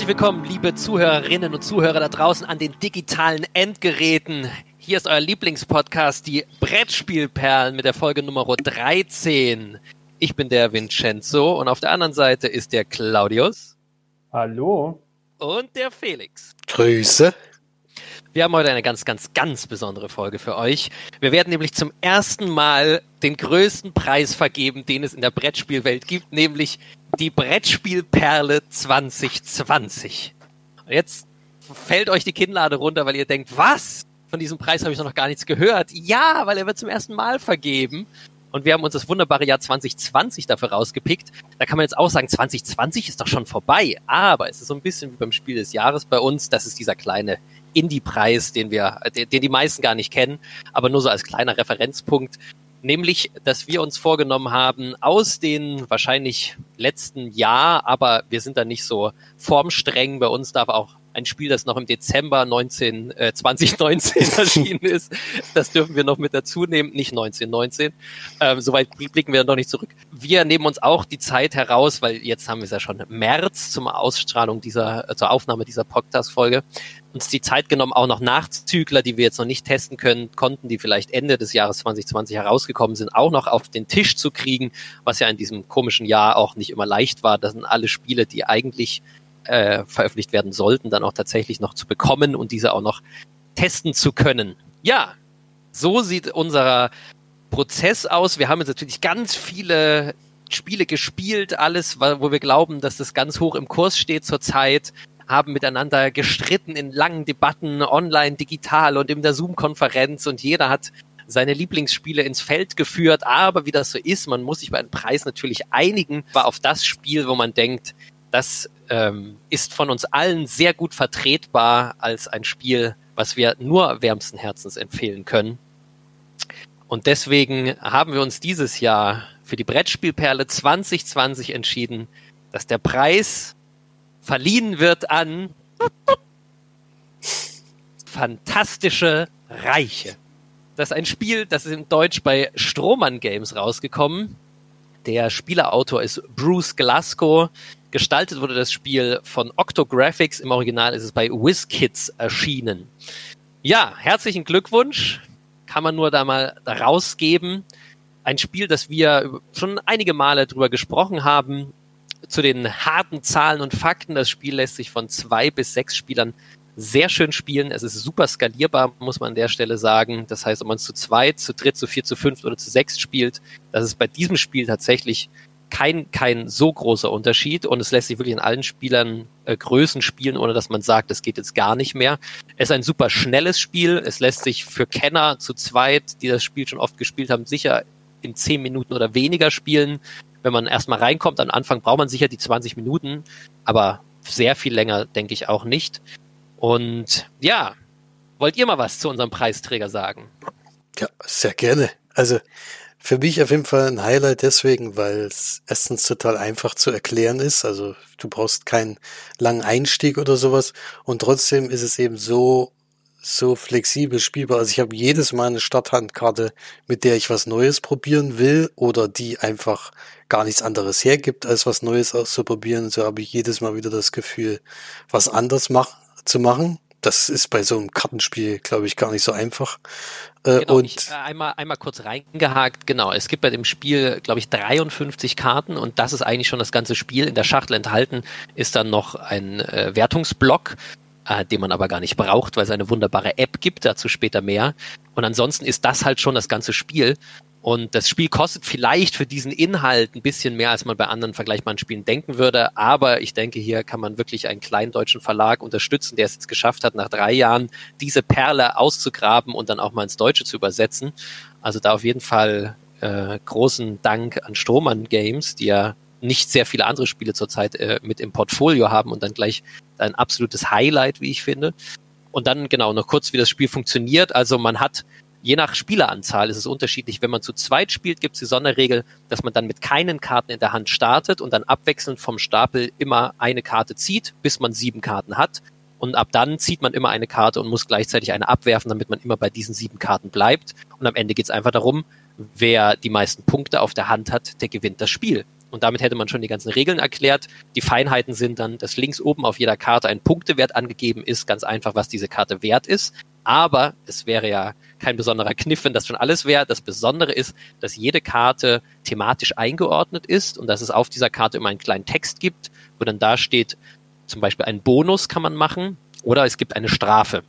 Herzlich willkommen, liebe Zuhörerinnen und Zuhörer da draußen an den digitalen Endgeräten. Hier ist euer Lieblingspodcast, die Brettspielperlen mit der Folge Nummer 13. Ich bin der Vincenzo und auf der anderen Seite ist der Claudius. Hallo. Und der Felix. Grüße. Wir haben heute eine ganz, ganz, ganz besondere Folge für euch. Wir werden nämlich zum ersten Mal den größten Preis vergeben, den es in der Brettspielwelt gibt, nämlich die Brettspielperle 2020. Und jetzt fällt euch die Kinnlade runter, weil ihr denkt, was? Von diesem Preis habe ich noch gar nichts gehört. Ja, weil er wird zum ersten Mal vergeben. Und wir haben uns das wunderbare Jahr 2020 dafür rausgepickt. Da kann man jetzt auch sagen, 2020 ist doch schon vorbei. Aber es ist so ein bisschen wie beim Spiel des Jahres bei uns. Das ist dieser kleine Indie-Preis, den wir, den die meisten gar nicht kennen, aber nur so als kleiner Referenzpunkt. Nämlich, dass wir uns vorgenommen haben, aus den wahrscheinlich letzten Jahr, aber wir sind da nicht so formstreng. Bei uns darf auch ein Spiel, das noch im Dezember 19, äh, 2019 erschienen ist. Das dürfen wir noch mit dazu nehmen, nicht 1919. Ähm, Soweit blicken wir noch nicht zurück. Wir nehmen uns auch die Zeit heraus, weil jetzt haben wir es ja schon März zum Ausstrahlung dieser, äh, zur Aufnahme dieser Podcast-Folge, uns die Zeit genommen, auch noch Nachzügler, die wir jetzt noch nicht testen können, konnten, die vielleicht Ende des Jahres 2020 herausgekommen sind, auch noch auf den Tisch zu kriegen, was ja in diesem komischen Jahr auch nicht immer leicht war. Das sind alle Spiele, die eigentlich äh, veröffentlicht werden sollten, dann auch tatsächlich noch zu bekommen und diese auch noch testen zu können. Ja, so sieht unser Prozess aus. Wir haben jetzt natürlich ganz viele Spiele gespielt, alles, wo wir glauben, dass das ganz hoch im Kurs steht zurzeit, haben miteinander gestritten in langen Debatten, online, digital und in der Zoom-Konferenz und jeder hat seine Lieblingsspiele ins Feld geführt. Aber wie das so ist, man muss sich bei einem Preis natürlich einigen, war auf das Spiel, wo man denkt, das ähm, ist von uns allen sehr gut vertretbar als ein Spiel, was wir nur wärmsten Herzens empfehlen können. Und deswegen haben wir uns dieses Jahr für die Brettspielperle 2020 entschieden, dass der Preis verliehen wird an fantastische Reiche. Das ist ein Spiel, das ist in Deutsch bei Strohmann Games rausgekommen. Der Spielerautor ist Bruce Glasgow. Gestaltet wurde das Spiel von Octographics. Im Original ist es bei WizKids erschienen. Ja, herzlichen Glückwunsch. Kann man nur da mal rausgeben. Ein Spiel, das wir schon einige Male drüber gesprochen haben. Zu den harten Zahlen und Fakten. Das Spiel lässt sich von zwei bis sechs Spielern sehr schön spielen. Es ist super skalierbar, muss man an der Stelle sagen. Das heißt, ob man es zu zweit, zu dritt, zu vier, zu fünf oder zu sechs spielt, das ist bei diesem Spiel tatsächlich kein, kein so großer Unterschied und es lässt sich wirklich in allen Spielern äh, Größen spielen, ohne dass man sagt, das geht jetzt gar nicht mehr. Es ist ein super schnelles Spiel. Es lässt sich für Kenner zu zweit, die das Spiel schon oft gespielt haben, sicher in zehn Minuten oder weniger spielen. Wenn man erstmal reinkommt, am Anfang braucht man sicher die 20 Minuten, aber sehr viel länger denke ich auch nicht. Und ja, wollt ihr mal was zu unserem Preisträger sagen? Ja, sehr gerne. Also für mich auf jeden Fall ein Highlight deswegen, weil es erstens total einfach zu erklären ist. Also du brauchst keinen langen Einstieg oder sowas. Und trotzdem ist es eben so, so flexibel spielbar. Also ich habe jedes Mal eine Starthandkarte, mit der ich was Neues probieren will oder die einfach gar nichts anderes hergibt, als was Neues auszuprobieren. So habe ich jedes Mal wieder das Gefühl, was anders mach zu machen das ist bei so einem Kartenspiel, glaube ich, gar nicht so einfach. Äh, genau, und ich, äh, einmal, einmal kurz reingehakt, genau. Es gibt bei dem Spiel, glaube ich, 53 Karten und das ist eigentlich schon das ganze Spiel. In der Schachtel enthalten ist dann noch ein äh, Wertungsblock, äh, den man aber gar nicht braucht, weil es eine wunderbare App gibt, dazu später mehr. Und ansonsten ist das halt schon das ganze Spiel. Und das Spiel kostet vielleicht für diesen Inhalt ein bisschen mehr, als man bei anderen vergleichbaren Spielen denken würde. Aber ich denke, hier kann man wirklich einen kleinen deutschen Verlag unterstützen, der es jetzt geschafft hat, nach drei Jahren diese Perle auszugraben und dann auch mal ins Deutsche zu übersetzen. Also da auf jeden Fall äh, großen Dank an Strohmann Games, die ja nicht sehr viele andere Spiele zurzeit äh, mit im Portfolio haben und dann gleich ein absolutes Highlight, wie ich finde. Und dann genau noch kurz, wie das Spiel funktioniert. Also man hat Je nach Spieleranzahl ist es unterschiedlich. Wenn man zu zweit spielt, gibt es die Sonderregel, dass man dann mit keinen Karten in der Hand startet und dann abwechselnd vom Stapel immer eine Karte zieht, bis man sieben Karten hat. Und ab dann zieht man immer eine Karte und muss gleichzeitig eine abwerfen, damit man immer bei diesen sieben Karten bleibt. Und am Ende geht es einfach darum, wer die meisten Punkte auf der Hand hat, der gewinnt das Spiel. Und damit hätte man schon die ganzen Regeln erklärt. Die Feinheiten sind dann, dass links oben auf jeder Karte ein Punktewert angegeben ist, ganz einfach, was diese Karte wert ist. Aber es wäre ja kein besonderer Kniff, wenn das schon alles wäre. Das Besondere ist, dass jede Karte thematisch eingeordnet ist und dass es auf dieser Karte immer einen kleinen Text gibt, wo dann da steht, zum Beispiel einen Bonus kann man machen oder es gibt eine Strafe.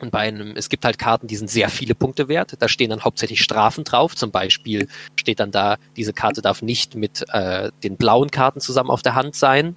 Und bei einem, es gibt halt Karten, die sind sehr viele Punkte wert. Da stehen dann hauptsächlich Strafen drauf. Zum Beispiel steht dann da, diese Karte darf nicht mit äh, den blauen Karten zusammen auf der Hand sein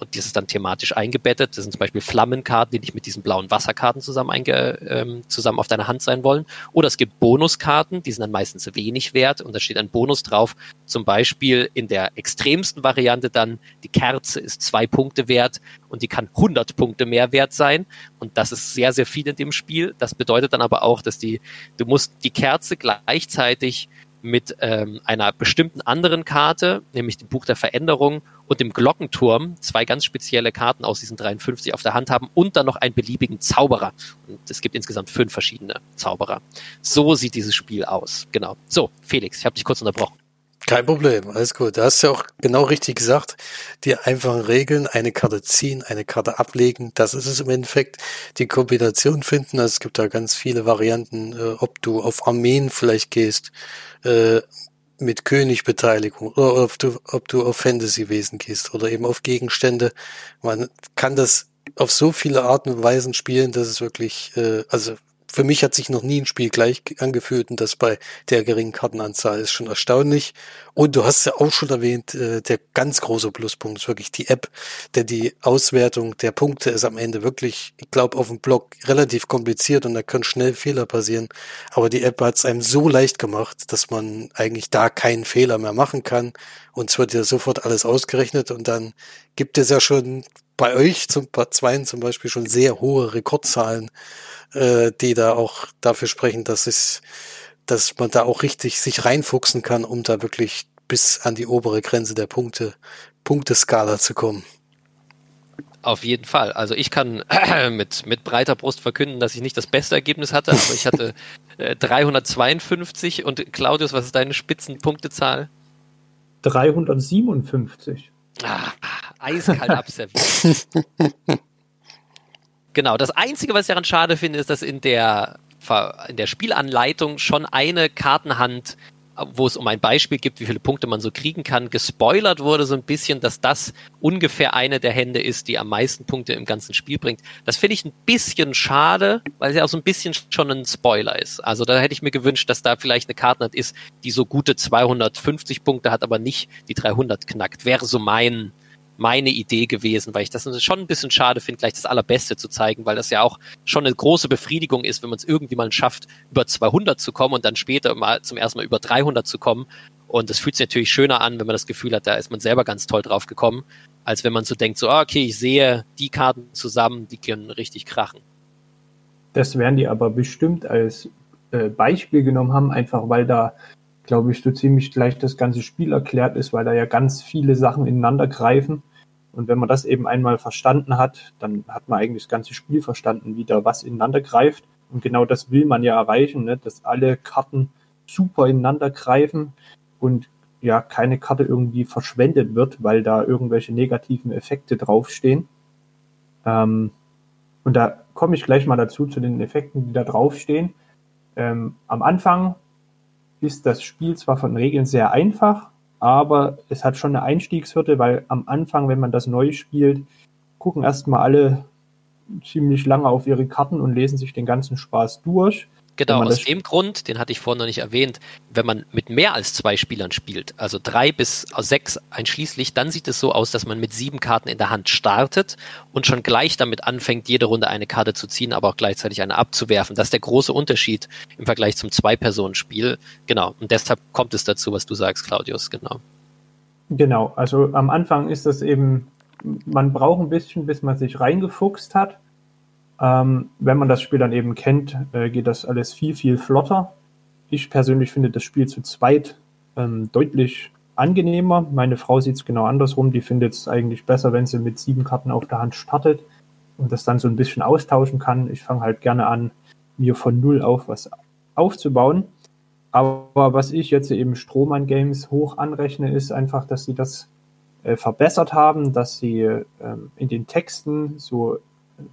und das ist dann thematisch eingebettet. Das sind zum Beispiel Flammenkarten, die nicht mit diesen blauen Wasserkarten zusammen, einge, ähm, zusammen auf deiner Hand sein wollen. Oder es gibt Bonuskarten, die sind dann meistens wenig wert und da steht ein Bonus drauf. Zum Beispiel in der extremsten Variante dann, die Kerze ist zwei Punkte wert und die kann 100 Punkte mehr wert sein. Und das ist sehr, sehr viel in dem Spiel. Das bedeutet dann aber auch, dass die, du musst die Kerze gleichzeitig mit ähm, einer bestimmten anderen Karte, nämlich dem Buch der Veränderung und dem Glockenturm, zwei ganz spezielle Karten aus diesen 53 auf der Hand haben und dann noch einen beliebigen Zauberer. Und es gibt insgesamt fünf verschiedene Zauberer. So sieht dieses Spiel aus. Genau. So, Felix, ich habe dich kurz unterbrochen. Kein Problem, alles gut. Da hast du ja auch genau richtig gesagt. Die einfachen Regeln, eine Karte ziehen, eine Karte ablegen, das ist es im Endeffekt. Die Kombination finden, also es gibt da ganz viele Varianten, äh, ob du auf Armeen vielleicht gehst, äh, mit Königbeteiligung oder ob du, ob du auf Fantasy-Wesen gehst oder eben auf Gegenstände. Man kann das auf so viele Arten und Weisen spielen, dass es wirklich, äh, also für mich hat sich noch nie ein Spiel gleich angefühlt und das bei der geringen Kartenanzahl ist schon erstaunlich. Und du hast ja auch schon erwähnt, äh, der ganz große Pluspunkt ist wirklich die App, denn die Auswertung der Punkte ist am Ende wirklich, ich glaube, auf dem Blog relativ kompliziert und da können schnell Fehler passieren. Aber die App hat es einem so leicht gemacht, dass man eigentlich da keinen Fehler mehr machen kann. Und es wird ja sofort alles ausgerechnet und dann gibt es ja schon bei euch zum bei Zweien zum Beispiel schon sehr hohe Rekordzahlen äh, die da auch dafür sprechen, dass es, dass man da auch richtig sich reinfuchsen kann, um da wirklich bis an die obere Grenze der Punkte, Punkteskala zu kommen. Auf jeden Fall. Also ich kann äh, mit, mit breiter Brust verkünden, dass ich nicht das beste Ergebnis hatte, aber ich hatte äh, 352 und Claudius, was ist deine Spitzenpunktezahl? 357. Ah, eiskalt abserviert. Genau, das Einzige, was ich daran schade finde, ist, dass in der, in der Spielanleitung schon eine Kartenhand, wo es um ein Beispiel gibt, wie viele Punkte man so kriegen kann, gespoilert wurde so ein bisschen, dass das ungefähr eine der Hände ist, die am meisten Punkte im ganzen Spiel bringt. Das finde ich ein bisschen schade, weil es ja auch so ein bisschen schon ein Spoiler ist. Also da hätte ich mir gewünscht, dass da vielleicht eine Kartenhand ist, die so gute 250 Punkte hat, aber nicht die 300 knackt. Wäre so mein, meine Idee gewesen, weil ich das schon ein bisschen schade finde, gleich das Allerbeste zu zeigen, weil das ja auch schon eine große Befriedigung ist, wenn man es irgendwie mal schafft, über 200 zu kommen und dann später mal zum ersten Mal über 300 zu kommen. Und das fühlt sich natürlich schöner an, wenn man das Gefühl hat, da ist man selber ganz toll drauf gekommen, als wenn man so denkt, so, ah, okay, ich sehe die Karten zusammen, die können richtig krachen. Das werden die aber bestimmt als äh, Beispiel genommen haben, einfach weil da, glaube ich, so ziemlich gleich das ganze Spiel erklärt ist, weil da ja ganz viele Sachen ineinander greifen und wenn man das eben einmal verstanden hat, dann hat man eigentlich das ganze Spiel verstanden, wie da was ineinander greift. Und genau das will man ja erreichen, ne? dass alle Karten super ineinander greifen und ja keine Karte irgendwie verschwendet wird, weil da irgendwelche negativen Effekte draufstehen. Ähm, und da komme ich gleich mal dazu zu den Effekten, die da draufstehen. Ähm, am Anfang ist das Spiel zwar von Regeln sehr einfach, aber es hat schon eine Einstiegshürde, weil am Anfang, wenn man das neu spielt, gucken erstmal alle ziemlich lange auf ihre Karten und lesen sich den ganzen Spaß durch. Genau, aus dem Grund, den hatte ich vorhin noch nicht erwähnt, wenn man mit mehr als zwei Spielern spielt, also drei bis sechs einschließlich, dann sieht es so aus, dass man mit sieben Karten in der Hand startet und schon gleich damit anfängt, jede Runde eine Karte zu ziehen, aber auch gleichzeitig eine abzuwerfen. Das ist der große Unterschied im Vergleich zum Zwei-Personen-Spiel. Genau, und deshalb kommt es dazu, was du sagst, Claudius, genau. Genau, also am Anfang ist das eben, man braucht ein bisschen, bis man sich reingefuchst hat ähm, wenn man das Spiel dann eben kennt, äh, geht das alles viel, viel flotter. Ich persönlich finde das Spiel zu zweit ähm, deutlich angenehmer. Meine Frau sieht es genau andersrum. Die findet es eigentlich besser, wenn sie mit sieben Karten auf der Hand startet und das dann so ein bisschen austauschen kann. Ich fange halt gerne an, mir von null auf was aufzubauen. Aber was ich jetzt eben Strohmann Games hoch anrechne, ist einfach, dass sie das äh, verbessert haben, dass sie äh, in den Texten so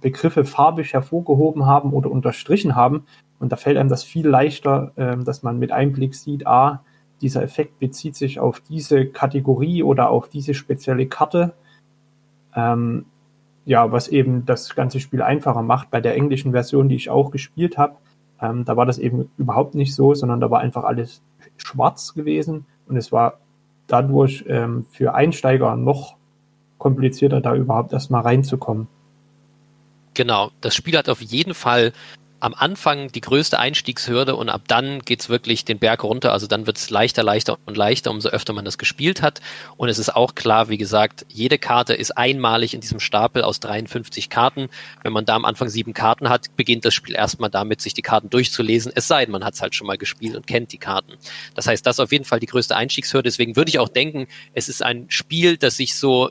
Begriffe farbig hervorgehoben haben oder unterstrichen haben. Und da fällt einem das viel leichter, äh, dass man mit Einblick sieht, ah, dieser Effekt bezieht sich auf diese Kategorie oder auf diese spezielle Karte. Ähm, ja, was eben das ganze Spiel einfacher macht. Bei der englischen Version, die ich auch gespielt habe, ähm, da war das eben überhaupt nicht so, sondern da war einfach alles schwarz gewesen und es war dadurch ähm, für Einsteiger noch komplizierter, da überhaupt erstmal reinzukommen. Genau, das Spiel hat auf jeden Fall am Anfang die größte Einstiegshürde und ab dann geht's wirklich den Berg runter. Also dann wird's leichter, leichter und leichter, umso öfter man das gespielt hat. Und es ist auch klar, wie gesagt, jede Karte ist einmalig in diesem Stapel aus 53 Karten. Wenn man da am Anfang sieben Karten hat, beginnt das Spiel erstmal damit, sich die Karten durchzulesen. Es sei denn, man hat's halt schon mal gespielt und kennt die Karten. Das heißt, das ist auf jeden Fall die größte Einstiegshürde. Deswegen würde ich auch denken, es ist ein Spiel, das sich so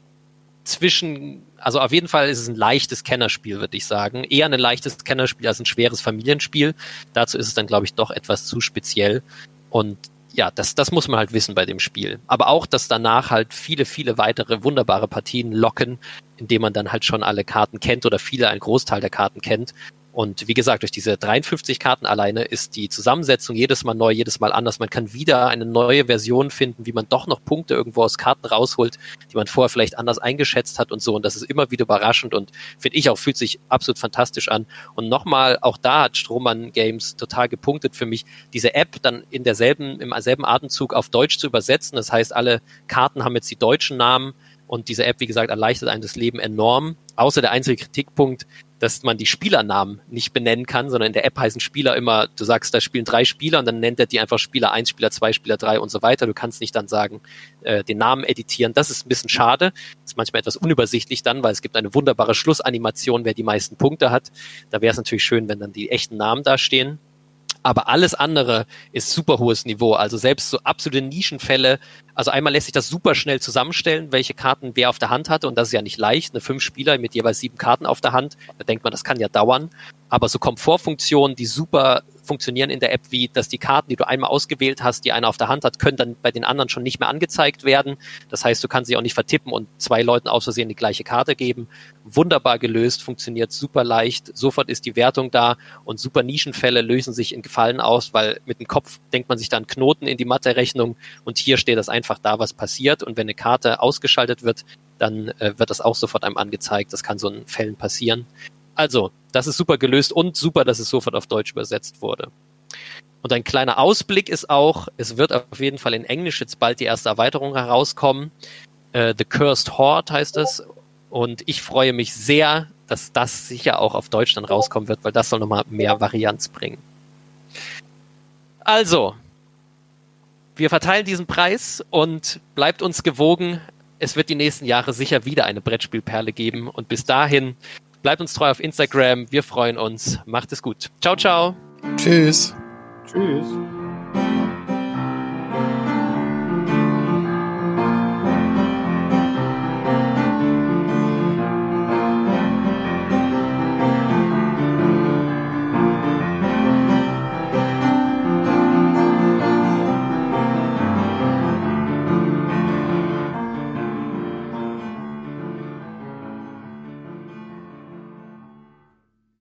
zwischen, also auf jeden Fall ist es ein leichtes Kennerspiel, würde ich sagen. Eher ein leichtes Kennerspiel als ein schweres Familienspiel. Dazu ist es dann, glaube ich, doch etwas zu speziell. Und ja, das, das muss man halt wissen bei dem Spiel. Aber auch, dass danach halt viele, viele weitere wunderbare Partien locken, indem man dann halt schon alle Karten kennt oder viele, einen Großteil der Karten kennt. Und wie gesagt, durch diese 53 Karten alleine ist die Zusammensetzung jedes Mal neu, jedes Mal anders. Man kann wieder eine neue Version finden, wie man doch noch Punkte irgendwo aus Karten rausholt, die man vorher vielleicht anders eingeschätzt hat und so. Und das ist immer wieder überraschend und finde ich auch, fühlt sich absolut fantastisch an. Und nochmal, auch da hat Strohmann Games total gepunktet für mich, diese App dann in derselben, im selben Atemzug auf Deutsch zu übersetzen. Das heißt, alle Karten haben jetzt die deutschen Namen. Und diese App, wie gesagt, erleichtert einem das Leben enorm. Außer der einzige Kritikpunkt, dass man die Spielernamen nicht benennen kann, sondern in der App heißen Spieler immer, du sagst, da spielen drei Spieler und dann nennt er die einfach Spieler eins, Spieler zwei, Spieler drei und so weiter. Du kannst nicht dann sagen, äh, den Namen editieren. Das ist ein bisschen schade. Ist manchmal etwas unübersichtlich dann, weil es gibt eine wunderbare Schlussanimation, wer die meisten Punkte hat. Da wäre es natürlich schön, wenn dann die echten Namen da stehen aber alles andere ist super hohes Niveau. Also selbst so absolute Nischenfälle. Also einmal lässt sich das super schnell zusammenstellen, welche Karten wer auf der Hand hatte. Und das ist ja nicht leicht. Eine fünf Spieler mit jeweils sieben Karten auf der Hand. Da denkt man, das kann ja dauern. Aber so Komfortfunktionen, die super funktionieren in der App, wie dass die Karten, die du einmal ausgewählt hast, die einer auf der Hand hat, können dann bei den anderen schon nicht mehr angezeigt werden. Das heißt, du kannst sie auch nicht vertippen und zwei Leuten aus Versehen die gleiche Karte geben. Wunderbar gelöst, funktioniert super leicht. Sofort ist die Wertung da und super Nischenfälle lösen sich in Gefallen aus, weil mit dem Kopf denkt man sich dann Knoten in die Mathe-Rechnung und hier steht das einfach da, was passiert. Und wenn eine Karte ausgeschaltet wird, dann äh, wird das auch sofort einem angezeigt. Das kann so in Fällen passieren. Also, das ist super gelöst und super, dass es sofort auf Deutsch übersetzt wurde. Und ein kleiner Ausblick ist auch, es wird auf jeden Fall in Englisch jetzt bald die erste Erweiterung herauskommen. Uh, The Cursed Horde heißt es. Und ich freue mich sehr, dass das sicher auch auf Deutsch dann rauskommen wird, weil das soll nochmal mehr Varianz bringen. Also, wir verteilen diesen Preis und bleibt uns gewogen. Es wird die nächsten Jahre sicher wieder eine Brettspielperle geben. Und bis dahin Bleibt uns treu auf Instagram. Wir freuen uns. Macht es gut. Ciao, ciao. Tschüss. Tschüss.